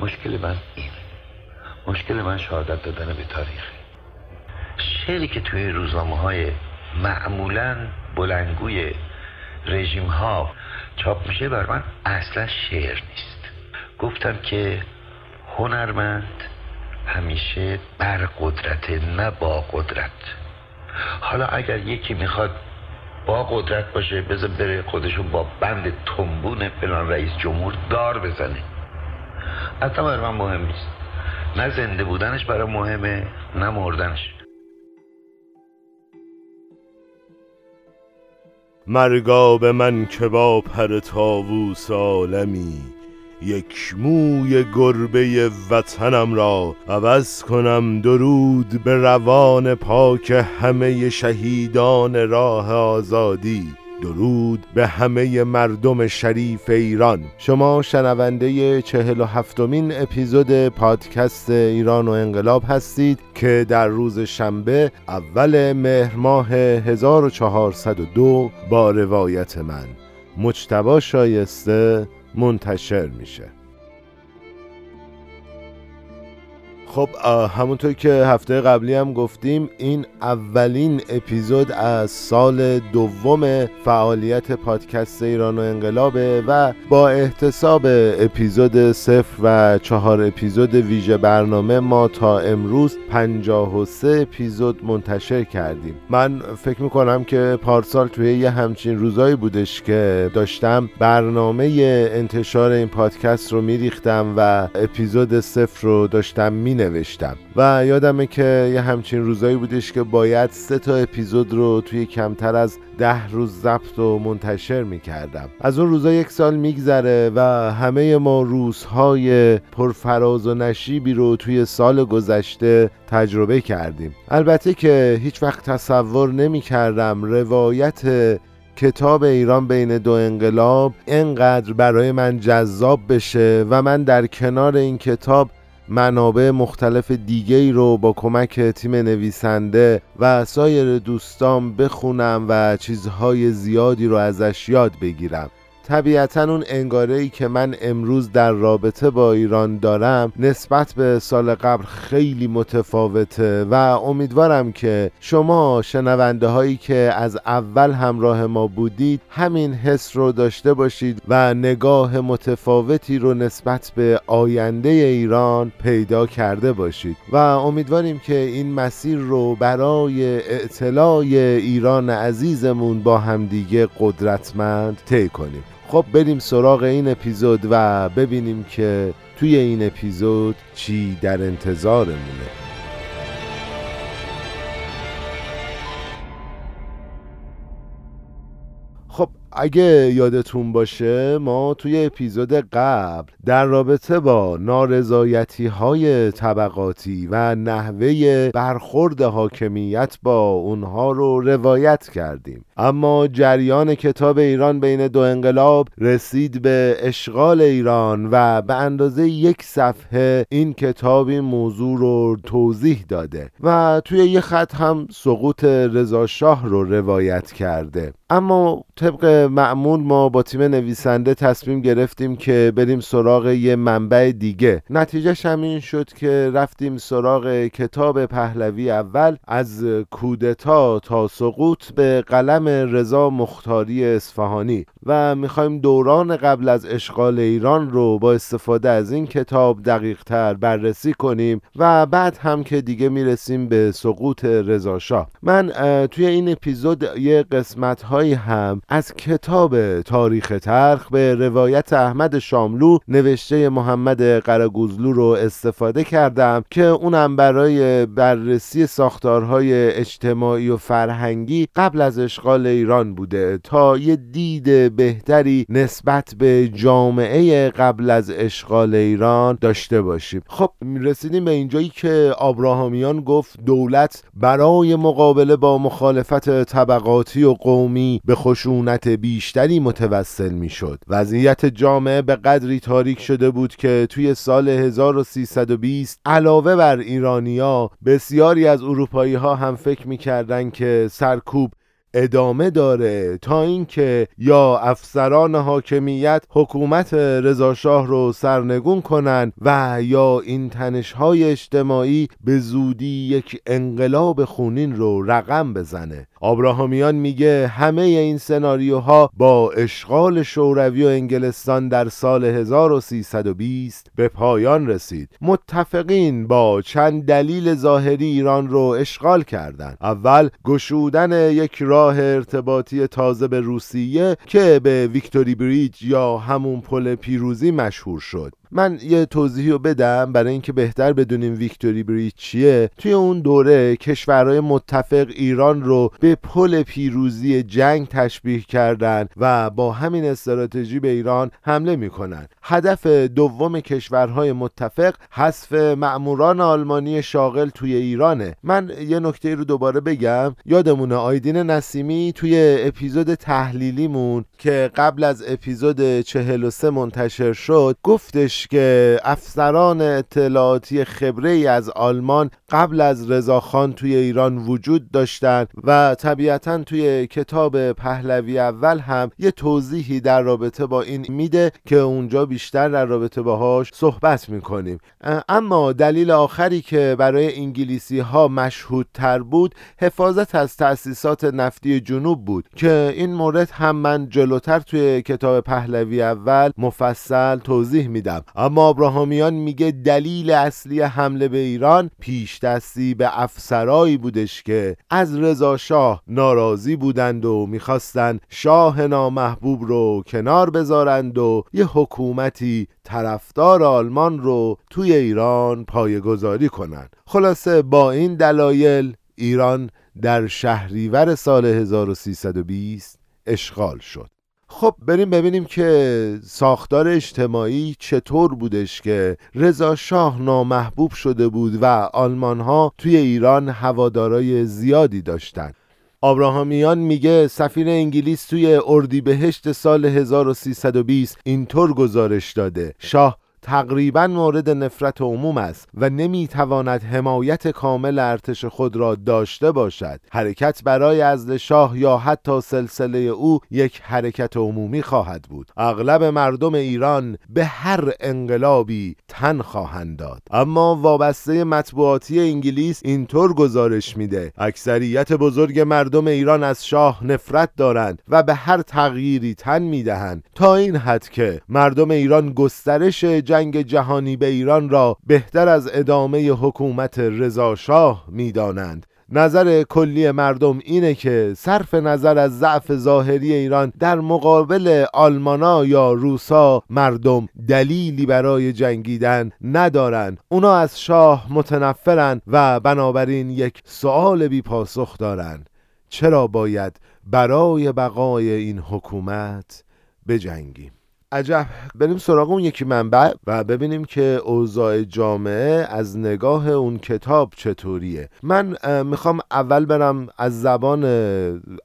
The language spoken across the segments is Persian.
مشکل من اینه. مشکل من شهادت دادن به تاریخ شعری که توی روزنامه های معمولا بلنگوی رژیم ها چاپ میشه بر من اصلا شعر نیست. گفتم که هنرمند همیشه بر قدرت نه با قدرت. حالا اگر یکی می‌خواد با قدرت باشه بذار بره خودشون با بند تنبون فلان رئیس جمهور دار بزنه. اصلا برای من مهم نیست. نه زنده بودنش برای مهمه نه مردنش. مرگا به من که با پر تاووس عالمی یک موی گربه وطنم را عوض کنم درود به روان پاک همه شهیدان راه آزادی. درود به همه مردم شریف ایران. شما شنونده چهل و هفتمین اپیزود پادکست ایران و انقلاب هستید که در روز شنبه اول مهر ماه 1402 با روایت من. مجتبا شایسته منتشر میشه. خب همونطور که هفته قبلی هم گفتیم این اولین اپیزود از سال دوم فعالیت پادکست ایران و انقلابه و با احتساب اپیزود صفر و چهار اپیزود ویژه برنامه ما تا امروز 53 اپیزود منتشر کردیم. من فکر می‌کنم که پارسال توی یه همچین روزایی بودش که داشتم برنامه انتشار این پادکست رو میریختم و اپیزود صفر رو داشتم می نوشتم. و یادمه که یه همچین روزایی بودش که باید سه تا اپیزود رو توی کمتر از ده روز ضبط و منتشر می‌کردم. از اون روزا یک سال میگذره و همه ما روزهای پرفراز و نشیبی رو توی سال گذشته تجربه کردیم. البته که هیچ وقت تصور نمی کردم روایت کتاب ایران بین دو انقلاب انقدر برای من جذاب بشه و من در کنار این کتاب منابع مختلف دیگه ای رو با کمک تیم نویسنده و سایر دوستان بخونم و چیزهای زیادی رو ازش یاد بگیرم. طبیعتا اون انگاره ای که من امروز در رابطه با ایران دارم نسبت به سال قبل خیلی متفاوته و امیدوارم که شما شنونده هایی که از اول همراه ما بودید همین حس رو داشته باشید و نگاه متفاوتی رو نسبت به آینده ایران پیدا کرده باشید و امیدواریم که این مسیر رو برای اطلاع ایران عزیزمون با همدیگه قدرتمند طی کنیم. خب بریم سراغ این اپیزود و ببینیم که توی این اپیزود چی در انتظارمونه. خب اگه یادتون باشه ما توی اپیزود قبل در رابطه با نارضایتی های طبقاتی و نحوه برخورد حاکمیت با اونها رو روایت کردیم. اما جریان کتاب ایران بین دو انقلاب رسید به اشغال ایران و به اندازه یک صفحه این کتاب این موضوع رو توضیح داده و توی یه خط هم سقوط رضا شاه رو روایت کرده. اما طبق معمول ما با تیم نویسنده تصمیم گرفتیم که بریم سراغ یه منبع دیگه. نتیجهش همین شد که رفتیم سراغ کتاب پهلوی اول از کودتا تا سقوط به قلم رضا مختاری اصفهانی. و می‌خوایم دوران قبل از اشغال ایران رو با استفاده از این کتاب دقیق تر بررسی کنیم و بعد هم که دیگه می‌رسیم به سقوط رضا شاه. من توی این اپیزود یه قسمت هایی هم از کتاب تاریخ ترخ به روایت احمد شاملو نوشته محمد قرگوزلو رو استفاده کردم که اونم برای بررسی ساختارهای اجتماعی و فرهنگی قبل از اشغال ایران بوده تا یه دید بهتری نسبت به جامعه قبل از اشغال ایران داشته باشیم. خب رسیدیم به اینجایی که آبراهامیان گفت دولت برای مقابله با مخالفت طبقاتی و قومی به خشونت بیشتری متوسل می‌شد. وضعیت جامعه به قدری تاریک شده بود که توی سال 1320 علاوه بر ایرانیا بسیاری از اروپایی ها هم فکر می‌کردند که سرکوب ادامه داره تا اینکه یا افسران حاکمیت حکومت رضاشاه رو سرنگون کنن و یا این تنشهای اجتماعی به زودی یک انقلاب خونین رو رقم بزنه. آبراهامیان میگه همه این سناریوها با اشغال شوروی و انگلستان در سال 1320 به پایان رسید. متفقین با چند دلیل ظاهری ایران رو اشغال کردند اول گشودن یک راه ارتباطی تازه به روسیه که به ویکتوری بریج یا همون پل پیروزی مشهور شد. من یه توضیحی رو بدم برای اینکه بهتر بدونیم ویکتوری بریج چیه. توی اون دوره کشورهای متفق ایران رو به پل پیروزی جنگ تشبیه کردن و با همین استراتژی به ایران حمله می‌کنن. هدف دوم کشورهای متفق حذف مأموران آلمانی شاغل توی ایرانه. من یه نکته رو دوباره بگم. یادمونه آیدین نسیمی توی اپیزود تحلیلیمون که قبل از اپیزود 43 منتشر شد گفتش که افسران اطلاعاتی خبره ای از آلمان قبل از رضاخان توی ایران وجود داشتند و طبیعتا توی کتاب پهلوی اول هم یه توضیحی در رابطه با این میده که اونجا بیشتر در رابطه باهاش صحبت می‌کنیم. اما دلیل آخری که برای انگلیسی ها مشهودتر بود حفاظت از تأسیسات نفتی جنوب بود که این مورد هم من جلوتر توی کتاب پهلوی اول مفصل توضیح میدم. اما ابراهامیان میگه دلیل اصلی حمله به ایران پیش دستی به افسرایی بودش که از رضا شاه ناراضی بودند و می‌خواستند شاه نامحبوب رو کنار بذارند و یه حکومتی طرفدار آلمان رو توی ایران پایگذاری کنند خلاصه با این دلایل ایران در شهریور سال 1320 اشغال شد. خب بریم ببینیم که ساختار اجتماعی چطور بودش که رضا شاه نامحبوب شده بود و آلمان ها توی ایران هوادارای زیادی داشتند. آبراهامیان میگه سفیر انگلیس توی اردیبهشت سال 1320 اینطور گزارش داده شاه تقریبا مورد نفرت عموم است و نمی‌تواند حمایت کامل ارتش خود را داشته باشد. حرکت برای ازل شاه یا حتی سلسله او یک حرکت عمومی خواهد بود. اغلب مردم ایران به هر انقلابی تن خواهند داد. اما وابسته مطبوعاتی انگلیس اینطور گزارش میده. اکثریت بزرگ مردم ایران از شاه نفرت دارند و به هر تغییری تن می‌دهند. تا این حد که مردم ایران گسترش جنگ جهانی به ایران را بهتر از ادامه حکومت رضاشاه می‌دانند. نظر کلی مردم اینه که صرف نظر از ضعف ظاهری ایران در مقابل آلمانا یا روسا مردم دلیلی برای جنگیدن ندارن. اونا از شاه متنفرن و بنابراین یک سوال بی پاسخ دارن. چرا باید برای بقای این حکومت بجنگیم؟ عجب. بریم سراغ اون یکی منبع و ببینیم که اوضاع جامعه از نگاه اون کتاب چطوریه. من می‌خوام اول برم از زبان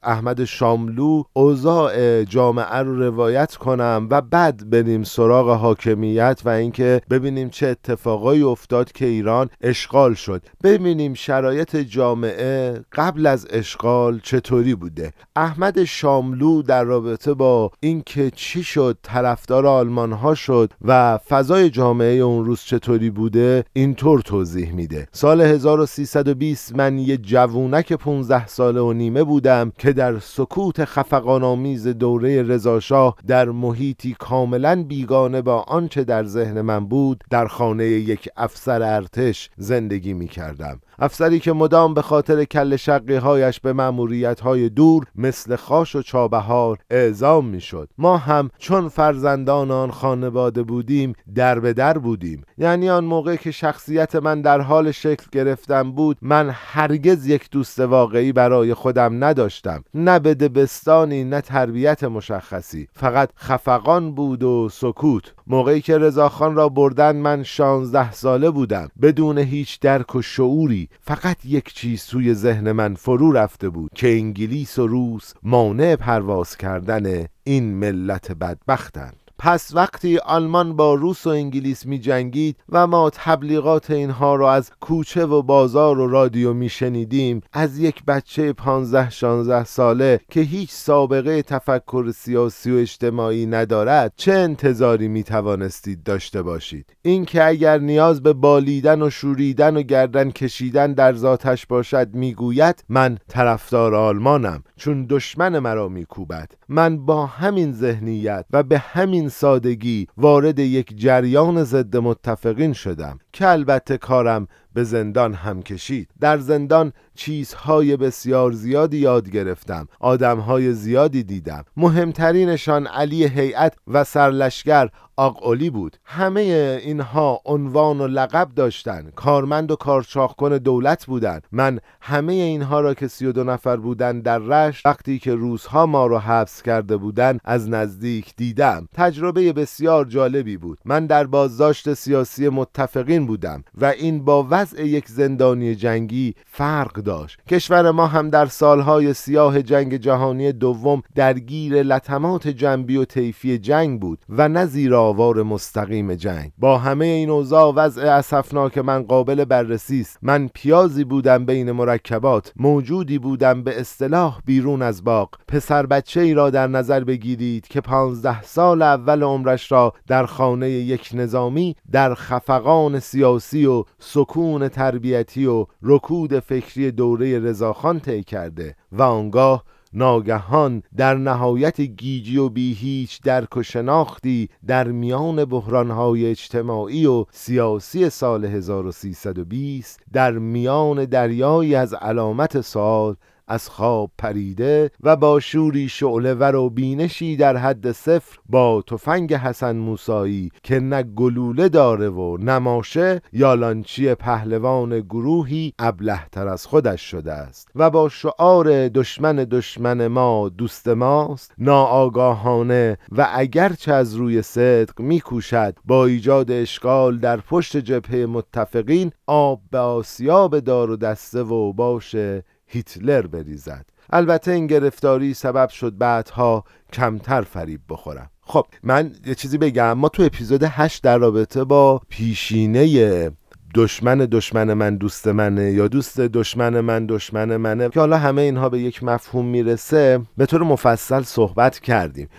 احمد شاملو اوضاع جامعه رو روایت کنم و بعد بریم سراغ حاکمیت و اینکه ببینیم چه اتفاقایی افتاد که ایران اشغال شد. ببینیم شرایط جامعه قبل از اشغال چطوری بوده. احمد شاملو در رابطه با اینکه چی شد طرفدار آلمان ها شد و فضای جامعه اون روز چطوری بوده اینطور توضیح میده. سال 1320 من یه جوونک 15 ساله و نیمه بودم که در سکوت خفقان آمیز دوره رضاشاه در محیطی کاملا بیگانه با آنچه در ذهن من بود در خانه یک افسر ارتش زندگی می کردم افسری که مدام به خاطر کل شقی هایش به معمولیت های دور مثل خاش و چابهار اعزام می شد ما هم چون فرزندان آن خانواده بودیم در به در بودیم. یعنی آن موقع که شخصیت من در حال شکل گرفتن بود من هرگز یک دوست واقعی برای خودم نداشتم. نه به دبستانی نه تربیت مشخصی. فقط خفقان بود و سکوت. موقعی که رضاخان را بردن من شانزده ساله بودم. بدون هیچ درک و شعوری فقط یک چیز سوی ذهن من فرو رفته بود که انگلیس و روس مانع پرواز کردن این ملت بدبختند. پس وقتی آلمان با روس و انگلیس می جنگید و ما تبلیغات اینها را از کوچه و بازار و رادیو می شنیدیم از یک بچه 15 16 ساله که هیچ سابقه تفکر سیاسی و اجتماعی ندارد چه انتظاری می توانستید داشته باشید؟ اینکه اگر نیاز به بالیدن و شوریدن و گردن کشیدن در ذاتش باشد می‌گوید من طرفدار آلمانم. چون دشمن مرا میکوبد. من با همین ذهنیت و به همین سادگی وارد یک جریان ضد متفقین شدم. که البته کارم به زندان هم کشید. در زندان چیزهای بسیار زیادی یاد گرفتم آدمهای زیادی دیدم. مهمترینشان علی هیئت و سرلشگر آقعلی بود. همه اینها عنوان و لقب داشتند کارمند و کارچاخکن دولت بودند من همه اینها را که سی و دو نفر بودند در رشت وقتی که روزها ما را حبس کرده بودند از نزدیک دیدم. تجربه بسیار جالبی بود. من در بازداشت سیاسی متفقین بودم و این با وضع یک زندانی جنگی فرق داشت. کشور ما هم در سالهای سیاه جنگ جهانی دوم درگیر لطمات جنبی و طیفی جنگ بود و نه آوار مستقیم جنگ. با همه این اوضاع وضع اسفناک من قابل بررسی است. من پیازی بودم بین مرکبات موجودی بودم به اصطلاح بیرون از باغ. پسر بچه ای را در نظر بگیرید که پانزده سال اول عمرش را در خانه یک نظامی در خفقان سیاسی و سکون تربیتی و رکود فکری دوره رضاخان طی کرده و آنگاه ناگهان در نهایت گیجی و بی هیچ درک و شناختی در میان بحرانهای اجتماعی و سیاسی سال 1320 در میان دریایی از علامت سال از خواب پریده و با شوری شعله ور و بینشی در حد صفر با تفنگ حسن موسایی که نه گلوله داره و نماشه یالانچی پهلوان گروهی ابلهتر از خودش شده است و با شعار دشمن دشمن ما دوست ماست ناآگاهانه و اگرچه از روی صدق میکوشد با ایجاد اشکال در پشت جبهه متفقین آب به آسیاب دار و دسته و باشه هیتلر بریزد. البته این گرفتاری سبب شد بعدها کمتر فریب بخورم. خب من یه چیزی بگم. ما تو اپیزود 8 در رابطه با پیشینه دشمن دشمن من دوست منه یا دوست دشمن من دشمن منه که حالا همه اینها به یک مفهوم می‌رسه به طور مفصل صحبت کردیم.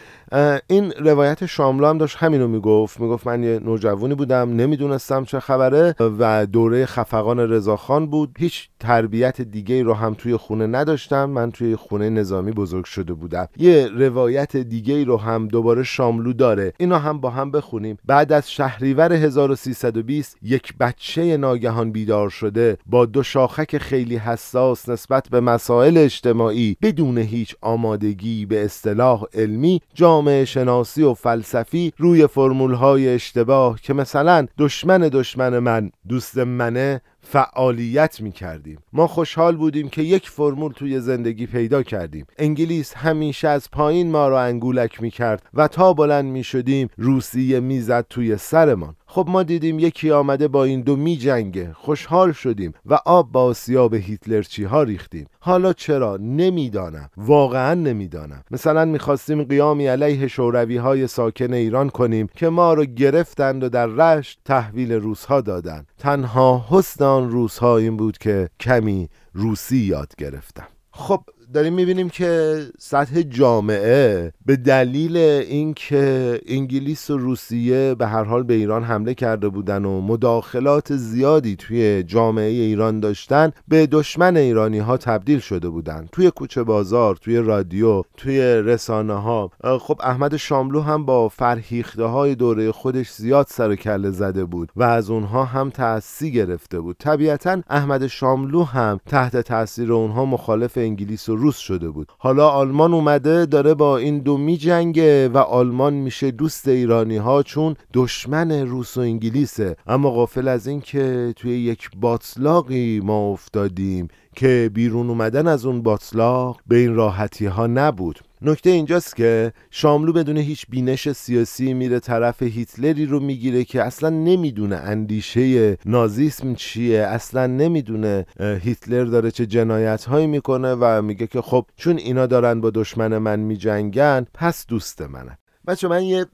این روایت شاملو هم داشت همینو می‌گفت. می‌گفت من یه نوجوانی بودم نمی‌دونستم چه خبره و دوره خفقان رضاخان بود. هیچ تربیت دیگه رو هم توی خونه نداشتم. من توی خونه نظامی بزرگ شده بودم. یه روایت دیگه رو هم دوباره شاملو داره. اینا هم با هم بخونیم. بعد از شهریور 1320 یک بچه ناگهان بیدار شده با دو شاخک خیلی حساس نسبت به مسائل اجتماعی بدون هیچ آمادگی به اصطلاح علمی جامعه شناسی و فلسفی روی فرمول های اشتباه که مثلا دشمن دشمن من دوست منه فعالیت می کردیم ما خوشحال بودیم که یک فرمول توی زندگی پیدا کردیم. انگلیس همیشه از پایین ما را انگولک می کرد و تا بلند می شدیم روسیه می‌زد توی سرمان. خب ما دیدیم یکی آمده با این دو می جنگه خوشحال شدیم و آب با سیاب هیتلرچی ها ریختیم. حالا چرا؟ نمی‌دانم. واقعا نمی‌دانم. مثلا می‌خواستیم قیامی علیه شوروی های ساکن ایران کنیم که ما رو گرفتند و در رشت تحویل روسها دادند. تنها حسن آن روزها این بود که کمی روسی یاد گرفتم. خب داریم می‌بینیم که سطح جامعه به دلیل اینکه انگلیس و روسیه به هر حال به ایران حمله کرده بودن و مداخلات زیادی توی جامعه ایران داشتن به دشمن ایرانی ها تبدیل شده بودن. توی کوچه بازار توی رادیو توی رسانه ها خب احمد شاملو هم با فرهیخته های دوره خودش زیاد سر و کله زده بود و از اونها هم تأثیر گرفته بود. طبیعتا احمد شاملو هم تحت تاثیر اونها مخالف انگلیس و روس شده بود. حالا آلمان اومده داره با این دو می جنگه و آلمان میشه دوست ایرانی ها چون دشمن روس و انگلیسه. اما غافل از این که توی یک باطلاقی ما افتادیم که بیرون اومدن از اون باطلاق به این راحتی ها نبود. نکته اینجاست که شاملو بدون هیچ بینش سیاسی میره طرف هیتلری رو می‌گیره که اصلا نمی‌دونه اندیشه نازیسم چیه اصلا نمی‌دونه هیتلر داره چه جنایت هایی می‌کنه و میگه که خب چون اینا دارن با دشمن من میجنگن پس دوست منن. بچه من یه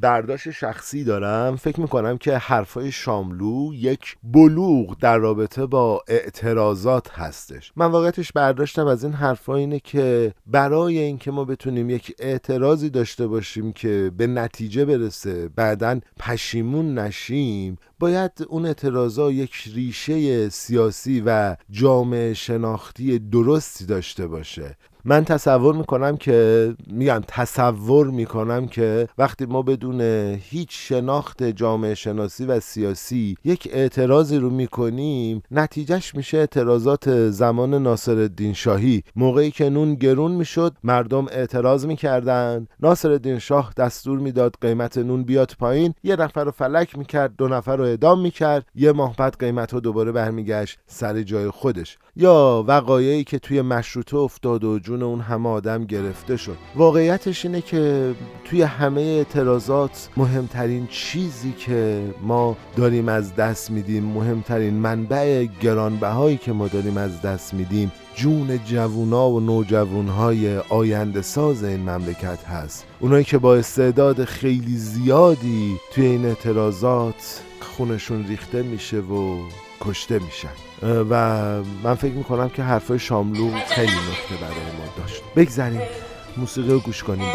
برداشت شخصی دارم. فکر می‌کنم که حرفای شاملو یک بلوغ در رابطه با اعتراضات هستش. من واقعتش برداشتم از این حرفا اینه که برای اینکه ما بتونیم یک اعتراضی داشته باشیم که به نتیجه برسه بعدا پشیمون نشیم باید اون اعتراضا یک ریشه سیاسی و جامعه شناختی درستی داشته باشه. من تصور می‌کنم که میگم تصور می‌کنم که وقتی ما بدون هیچ شناخت جامعه شناسی و سیاسی یک اعتراضی رو می‌کنیم نتیجهش میشه اعتراضات زمان ناصر الدین شاهی. موقعی که نون گرون می‌شد مردم اعتراض می‌کردن. ناصر الدین شاه دستور می‌داد قیمت نون بیاد پایین. یه نفر رو فلک می‌کرد دو نفر رو اعدام می‌کرد. یه ماه بعد قیمت ها دوباره برمیگشت سر جای خودش. یا وقایعی که توی مشروطه افتاد و جون اون همه آدم گرفته شد. واقعیتش اینه که توی همه اعتراضات مهمترین چیزی که ما داریم از دست میدیم مهمترین منبع گرانبهایی که ما داریم از دست میدیم جون جوونا و نوجوانهای آینده ساز این مملکت هست. اونایی که با استعداد خیلی زیادی توی این اعتراضات خونشون ریخته میشه و کشته میشن. و من فکر می‌کنم که حرفای شاملو خیلی نکته برای ما داشت. بگذاریم موسیقی رو گوش کنیم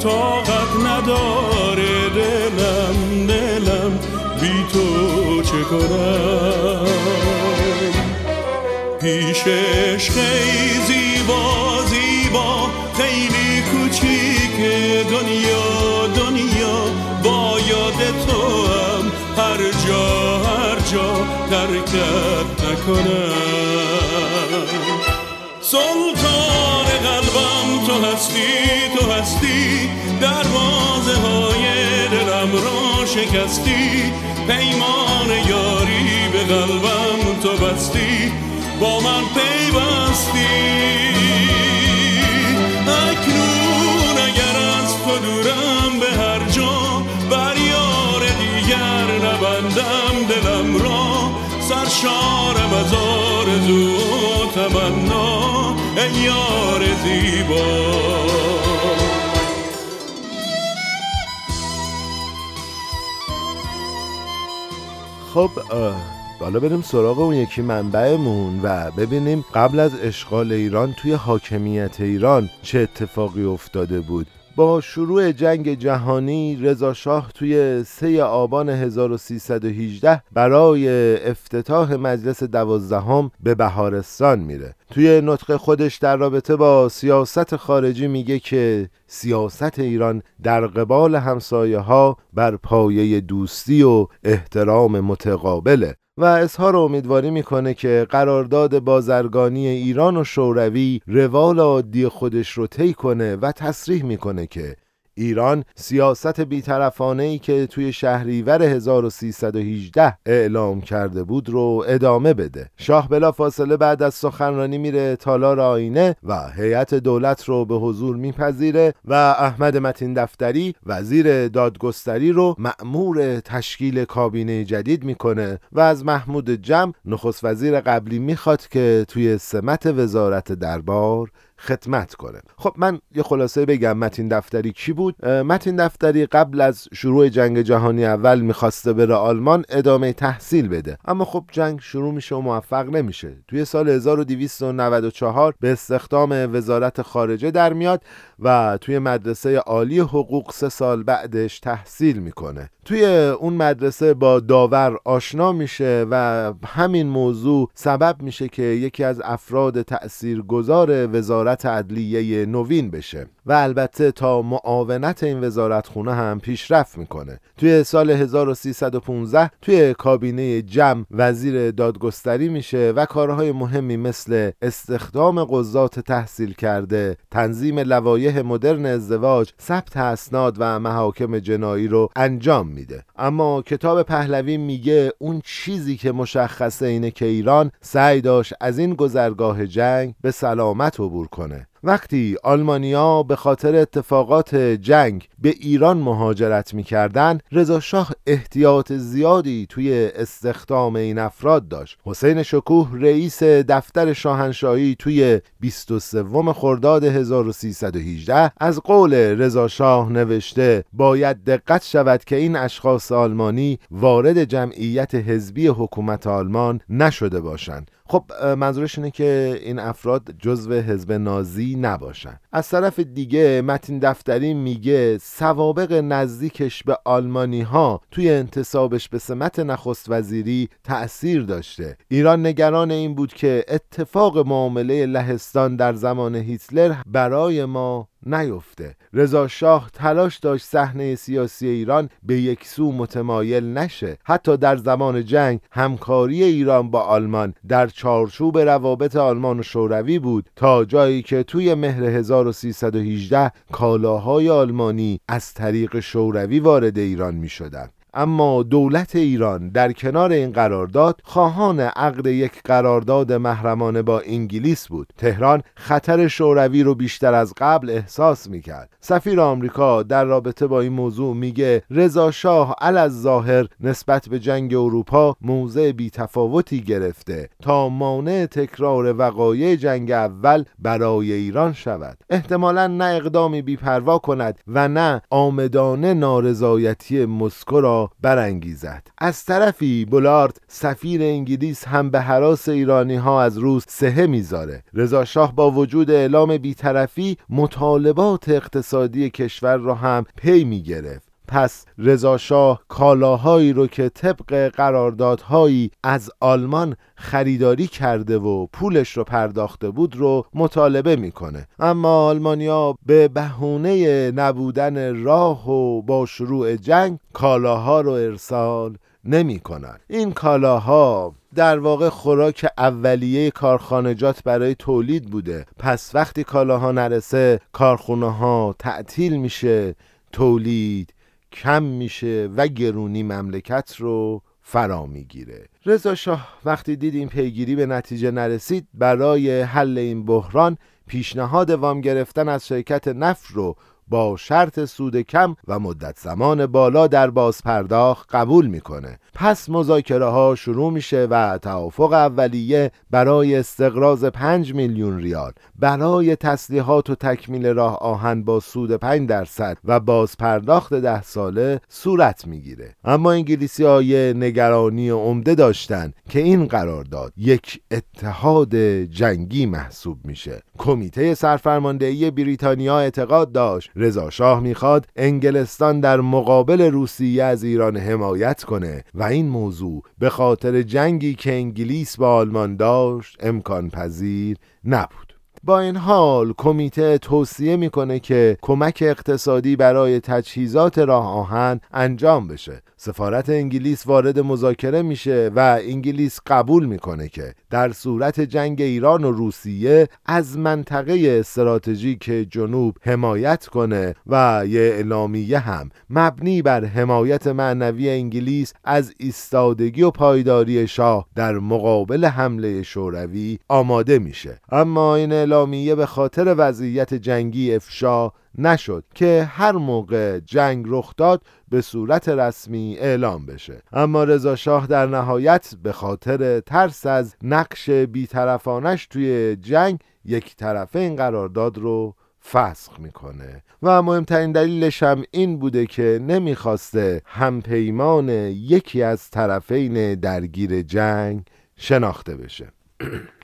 طاقت نداره دلم دلم. بی تو چه کنم؟ پیشش خیلی زیبا زیبا خیلی کوچیک دنیا دنیا. با یاد تو هم هر جا هر جا ترکت نکنم. سلطان قلبم تو هستی تو هستی. دروازه های دلم را شکستی. پیمان یاری به قلبم تو بستی. با من پیوستی. اکنون اگر از تو دورم به هر جا بر یار دیگر نبندم دلم را سرشارم از آرزو و تمنا ای یار زیبا. خب حالا بریم سراغ اون یکی منبعمون و ببینیم قبل از اشغال ایران توی حاکمیت ایران چه اتفاقی افتاده بود. با شروع جنگ جهانی رضا شاه توی 3 آبان 1318 برای افتتاح مجلس دوازدهم به بهارستان میره. توی نطق خودش در رابطه با سیاست خارجی میگه که سیاست ایران در قبال همسایه ها بر پایه دوستی و احترام متقابله. و اظهار امیدواری می‌کنه که قرارداد بازرگانی ایران و شوروی روال عادی خودش رو طی کنه و تصریح می‌کنه که ایران سیاست بیطرفانه ای که توی شهریور 1318 اعلام کرده بود رو ادامه بده. شاه بلا فاصله بعد از سخنرانی میره تالار آینه و هیئت دولت رو به حضور میپذیره و احمد متین دفتری وزیر دادگستری رو مأمور تشکیل کابینه جدید می‌کنه و از محمود جم نخست وزیر قبلی می‌خواد که توی سمت وزارت دربار خدمت کنه. خب من یه خلاصه بگم متین دفتری کی بود؟ متین دفتری قبل از شروع جنگ جهانی اول می‌خواسته بره آلمان ادامه تحصیل بده. اما خب جنگ شروع میشه و موفق نمیشه. توی سال 1294 به استخدام وزارت خارجه در میاد و توی مدرسه عالی حقوق سه سال بعدش تحصیل می‌کنه. توی اون مدرسه با داور آشنا میشه و همین موضوع سبب میشه که یکی از افراد تأثیرگذار وزارت عدلیه نوین بشه. و البته تا معاونت این وزارت خونه هم پیشرفت می‌کنه. توی سال 1315 توی کابینه جم وزیر دادگستری میشه و کارهای مهمی مثل استخدام قضات تحصیل کرده تنظیم لوایح مدرن ازدواج ثبت اسناد و محاکم جنایی رو انجام میده. اما کتاب پهلوی میگه اون چیزی که مشخصه اینه که ایران سعی داشت از این گذرگاه جنگ به سلامت عبور کنه. وقتی آلمانیا به خاطر اتفاقات جنگ به ایران مهاجرت می‌کردن رضا شاه احتیاط زیادی توی استخدام این افراد داشت. حسین شکوه رئیس دفتر شاهنشاهی توی 23 خرداد 1318 از قول رضا شاه نوشته باید دقت شود که این اشخاص آلمانی وارد جمعیت حزبی حکومت آلمان نشده باشند. خب منظورش اینه که این افراد جزو حزب نازی نباشن. از طرف دیگه متین دفتری میگه سوابق نزدیکش به آلمانی ها توی انتصابش به سمت نخست وزیری تأثیر داشته. ایران نگران این بود که اتفاق معامله لهستان در زمان هیتلر برای ما نیفته رضا شاه تلاش داشت صحنه سیاسی ایران به یک سو متمایل نشه حتی در زمان جنگ همکاری ایران با آلمان در چارچوب روابط آلمان و شوروی بود تا جایی که توی مهر 1318 کالاهای آلمانی از طریق شوروی وارد ایران می شدن. اما دولت ایران در کنار این قرارداد خواهان عقد یک قرارداد محرمانه با انگلیس بود. تهران خطر شوروی رو بیشتر از قبل احساس می‌کرد. سفیر آمریکا در رابطه با این موضوع میگه رضا شاه از ظاهر نسبت به جنگ اروپا موضع بیتفاوتی گرفته تا مانع تکرار وقایع جنگ اول برای ایران شود. احتمالا نه اقدامی بیپروا کند و نه آمدانه نارضایتی مسکو را برانگیزد. از طرفی بولارد سفیر انگلیس هم به حراس ایرانی ها از روز سهه می‌ذاره. رضا شاه با وجود اعلام بیطرفی مطالبات اقتصادی کشور را هم پی می‌گرفت. پس رضا شاه کالاهایی رو که طبق قراردادهایی از آلمان خریداری کرده و پولش رو پرداخته بود رو مطالبه می‌کنه اما آلمانیا به بهونه نبودن راه و با شروع جنگ کالاها رو ارسال نمی کنن. این کالاها در واقع خوراک اولیه کارخانجات برای تولید بوده پس وقتی کالاها نرسه کارخونه ها تعطیل میشه تولید کم میشه و گرونی مملکت رو فرا می‌گیره. رضا شاه وقتی دید این پیگیری به نتیجه نرسید برای حل این بحران پیشنهاد وام گرفتن از شرکت نفت رو با شرط سود کم و مدت زمان بالا در باز پرداخت قبول می‌کنه. پس مذاکره ها شروع میشه و توافق اولیه برای استقراض 5 میلیون ریال. برای تسلیحات و تکمیل راه آهن با سود 5 درصد و باز پرداخت ده ساله صورت می‌گیره. اما انگلیسی های نگرانی عمده داشتن که این قرارداد یک اتحاد جنگی محسوب میشه. کمیته سرفرماندهی بریتانیا اعتقاد داشت رضا شاه می‌خواد انگلستان در مقابل روسیه از ایران حمایت کنه و این موضوع به خاطر جنگی که انگلیس با آلمان داشت امکان پذیر نبود. با این حال کمیته توصیه می‌کنه که کمک اقتصادی برای تجهیزات راه آهن انجام بشه. سفارت انگلیس وارد مذاکره میشه و انگلیس قبول می‌کنه که در صورت جنگ ایران و روسیه از منطقه استراتژیک جنوب حمایت کنه و یه اعلامیه هم مبنی بر حمایت معنوی انگلیس از ایستادگی و پایداری شاه در مقابل حمله شوروی آماده میشه. اما این اعلامیه به خاطر وضعیت جنگی افشا نشد که هر موقع جنگ رخ داد به صورت رسمی اعلام بشه. اما رضا شاه در نهایت به خاطر ترس از نقش بیطرفانش توی جنگ یک طرفه این قرارداد رو فسخ می‌کنه. و مهمترین دلیلش هم این بوده که نمی‌خواسته همپیمان یکی از طرفین درگیر جنگ شناخته بشه.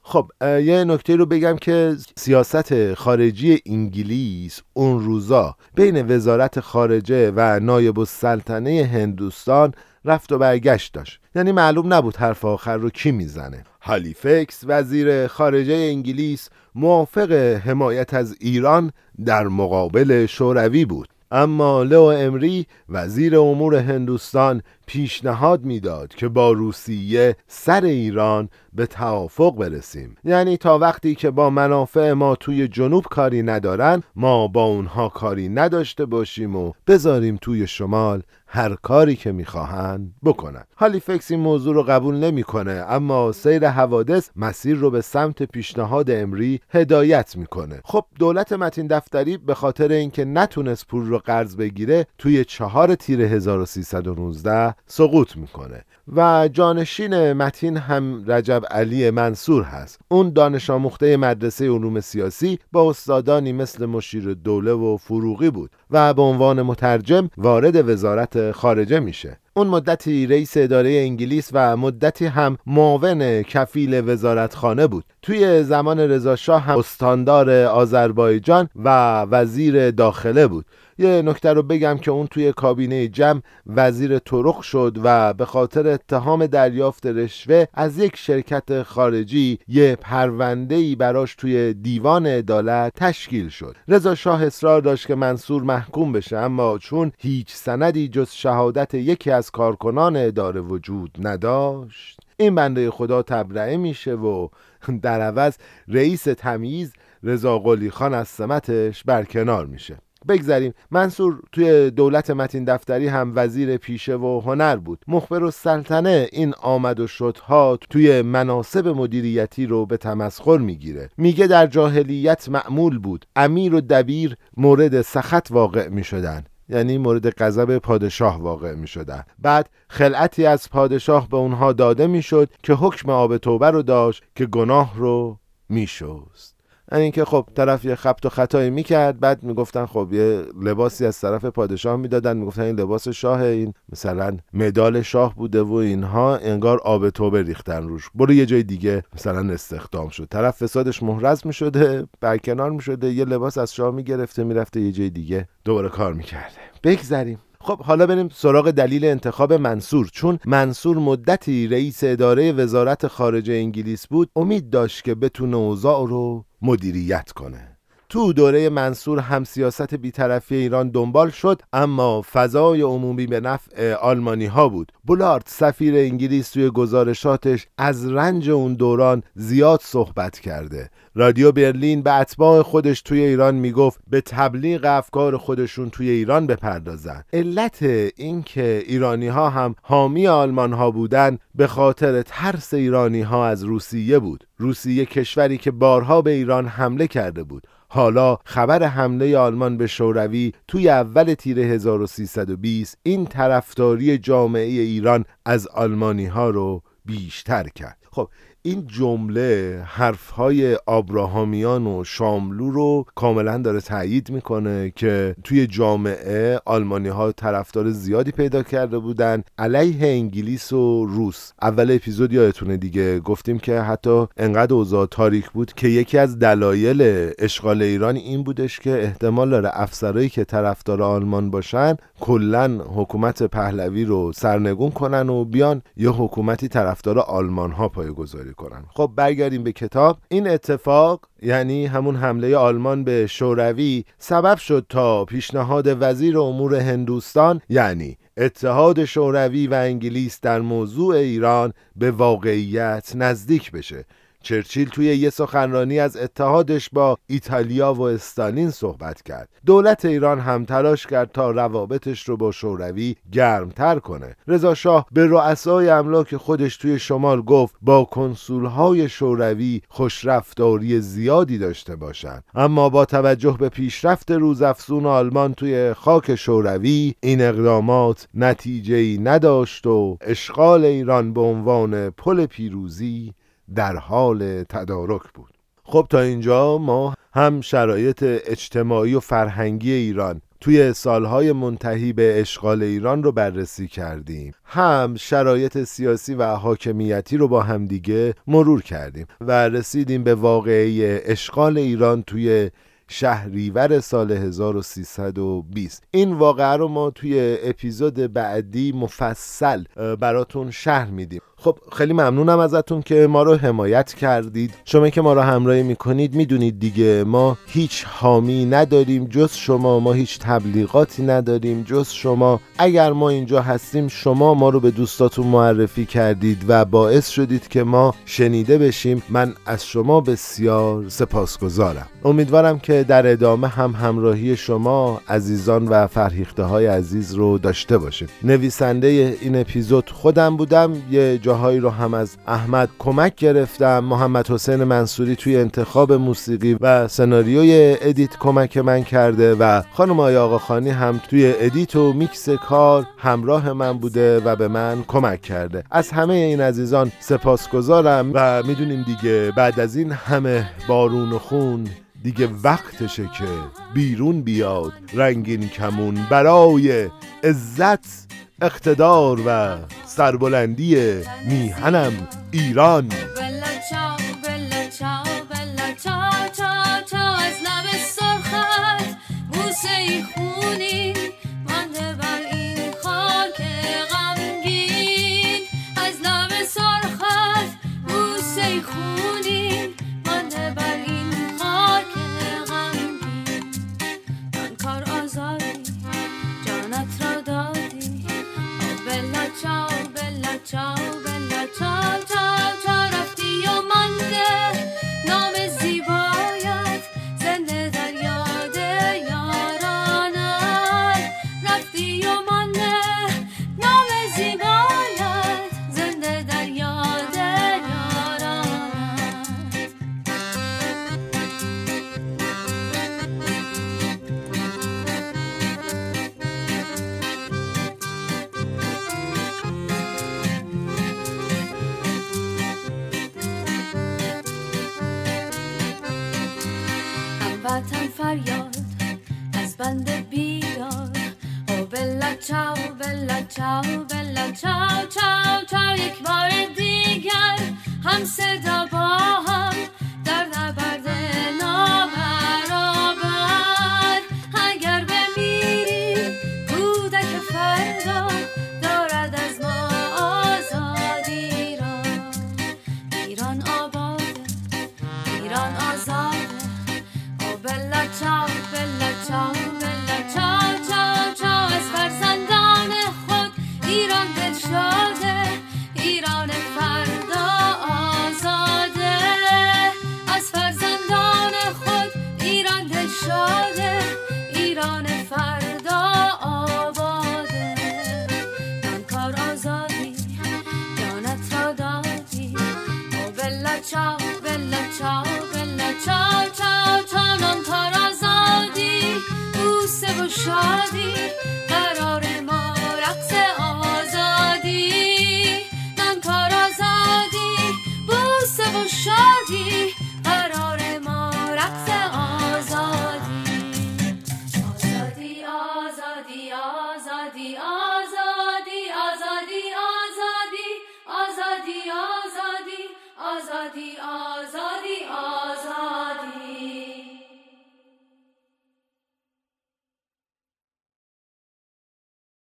خب یه نکته رو بگم که سیاست خارجی انگلیس اون روزا بین وزارت خارجه و نایب السلطنه هندوستان رفت و برگشت داشت. یعنی معلوم نبود حرف آخر رو کی می‌زنه. هالیفکس وزیر خارجه انگلیس موافق حمایت از ایران در مقابل شوروی بود. اما لو امری وزیر امور هندوستان پیشنهاد می‌داد که با روسیه سر ایران به توافق برسیم. یعنی تا وقتی که با منافع ما توی جنوب کاری ندارن ما با اونها کاری نداشته باشیم و بذاریم توی شمال هر کاری که می‌خواهند بکنن هالیفکس این موضوع رو قبول نمی‌کنه اما سیر حوادث مسیر رو به سمت پیشنهاد امری هدایت می‌کنه. خب دولت متین دفتری به خاطر اینکه نتونست پول رو قرض بگیره توی چهار تیر 1319 سقوط می‌کنه. و جانشین متین هم رجب علی منصور هست. اون دانش آموخته مدرسه علوم سیاسی با استادانی مثل مشیر دوله و فروغی بود. و به عنوان مترجم وارد وزارت خارجه میشه. اون مدتی رئیس اداره انگلیس و مدتی هم معاون کفیل وزارتخانه بود. توی زمان رضاشاه هم استاندار آذربایجان و وزیر داخله بود. یه نکته رو بگم که اون توی کابینه جمع وزیر طرق شد و به خاطر اتهام دریافت رشوه از یک شرکت خارجی یه پرونده ای براش توی دیوان عدالت تشکیل شد. رضا شاه اصرار داشت که منصور محکوم بشه اما چون هیچ سندی جز شهادت یکی از کارکنان اداره وجود نداشت این بنده خدا تبرئه میشه و در عوض رئیس تمیز رضا قلی خان از سمتش برکنار میشه. بگذریم. منصور توی دولت متین دفتری هم وزیر پیشه و هنر بود. مخبر و سلطنه این آمد و شدها توی مناسب مدیریتی رو به تمسخر می‌گیره. میگه در جاهلیت معمول بود. امیر و دبیر مورد سخت واقع می‌شدن. یعنی مورد غضب پادشاه واقع می شدن. بعد خلعتی از پادشاه به اونها داده می شد که حکم آب توبه رو داشت که گناه رو می شست. یعنی اینکه خب طرف یه خبت و خطایی می‌کرد بعد می‌گفتن خب یه لباسی از طرف پادشاه می‌دادن می‌گفتن این لباس شاه این مثلا مدال شاه بوده و اینها انگار آب توبه ریختن روش. برو یه جای دیگه مثلا استخدام شد. طرف فسادش محرز می‌شده برکنار می‌شده یه لباس از شاه می‌گرفته می‌رفته یه جای دیگه دوباره کار می‌کرده. بگذریم. خب حالا بریم سراغ دلیل انتخاب منصور. چون منصور مدتی رئیس اداره وزارت خارجه انگلیس بود امید داشت که بتونه اوضاع رو مدیریت کنه. تو دوره منصور هم سیاست بیطرفی ایران دنبال شد اما فضای عمومی به نفع آلمانی ها بود. بولارد سفیر انگلیس توی گزارشاتش از رنج اون دوران زیاد صحبت کرده. رادیو برلین به اتباع خودش توی ایران می‌گفت به تبلیغ افکار خودشون توی ایران بپردازن. علت اینکه ایرانی ها هم حامی آلمان ها بودن به خاطر ترس ایرانی ها از روسیه بود. روسیه کشوری که بارها به ایران حمله کرده بود. حالا خبر حمله آلمان به شوروی توی اول تیر 1320 این طرفداری جامعه ایران از آلمانی ها رو بیشتر کرد. خب این جمله حرفهای آبراهامیان و شاملو رو کاملا داره تایید می‌کنه که توی جامعه آلمانی ها طرفدار زیادی پیدا کرده بودن علیه انگلیس و روس. اول اپیزود یادتونه دیگه. گفتیم که حتی انقدر اوضاع تاریک بود که یکی از دلایل اشغال ایران این بودش که احتمال داره افسرایی که طرفدار آلمان باشن کلا حکومت پهلوی رو سرنگون کنن و بیان یه حکومتی طرفدار آلمان ها پایگذاری کنن. خب برگردیم به کتاب. این اتفاق یعنی همون حمله آلمان به شوروی سبب شد تا پیشنهاد وزیر امور هندوستان یعنی اتحاد شوروی و انگلیس در موضوع ایران به واقعیت نزدیک بشه. چرچیل توی یه سخنرانی از اتحادش با ایتالیا و استالین صحبت کرد. دولت ایران هم تلاش کرد تا روابطش رو با شوروی گرمتر کنه. رضا شاه به رؤسای املاک خودش توی شمال گفت با کنسولهای شوروی خوشرفتاری زیادی داشته باشند. اما با توجه به پیشرفت روزافزون آلمان توی خاک شوروی این اقدامات نتیجه ای نداشت و اشغال ایران به عنوان پل پیروزی در حال تدارک بود. خب تا اینجا ما هم شرایط اجتماعی و فرهنگی ایران توی سالهای منتهی به اشغال ایران رو بررسی کردیم. هم شرایط سیاسی و حاکمیتی رو با همدیگه مرور کردیم و رسیدیم به واقعه اشغال ایران توی شهریور سال 1320 این واقعه رو ما توی اپیزود بعدی مفصل براتون شهر میدیم. خب خیلی ممنونم ازتون که ما رو حمایت کردید. شما که ما رو همراهی می‌کنید می‌دونید دیگه ما هیچ حامی نداریم جز شما. ما هیچ تبلیغاتی نداریم جز شما. اگر ما اینجا هستیم شما ما رو به دوستاتون معرفی کردید و باعث شدید که ما شنیده بشیم. من از شما بسیار سپاسگزارم. امیدوارم که در ادامه هم همراهی شما عزیزان و فرهیخته های عزیز رو داشته باشیم. نویسنده این اپیزود خودم بودم. یه جاهایی رو هم از احمد کمک گرفتم. محمد حسین منصوری توی انتخاب موسیقی و سناریوی ادیت کمک من کرده و خانم آقا آقاخانی هم توی edit و میکس کار همراه من بوده و به من کمک کرده. از همه این عزیزان سپاسگزارم و می‌دونیم دیگه بعد از این همه بارون و خون دیگه وقتشه که بیرون بیاد. رنگین کمون برای عزت اقتدار و سربلندی میهنم ایران.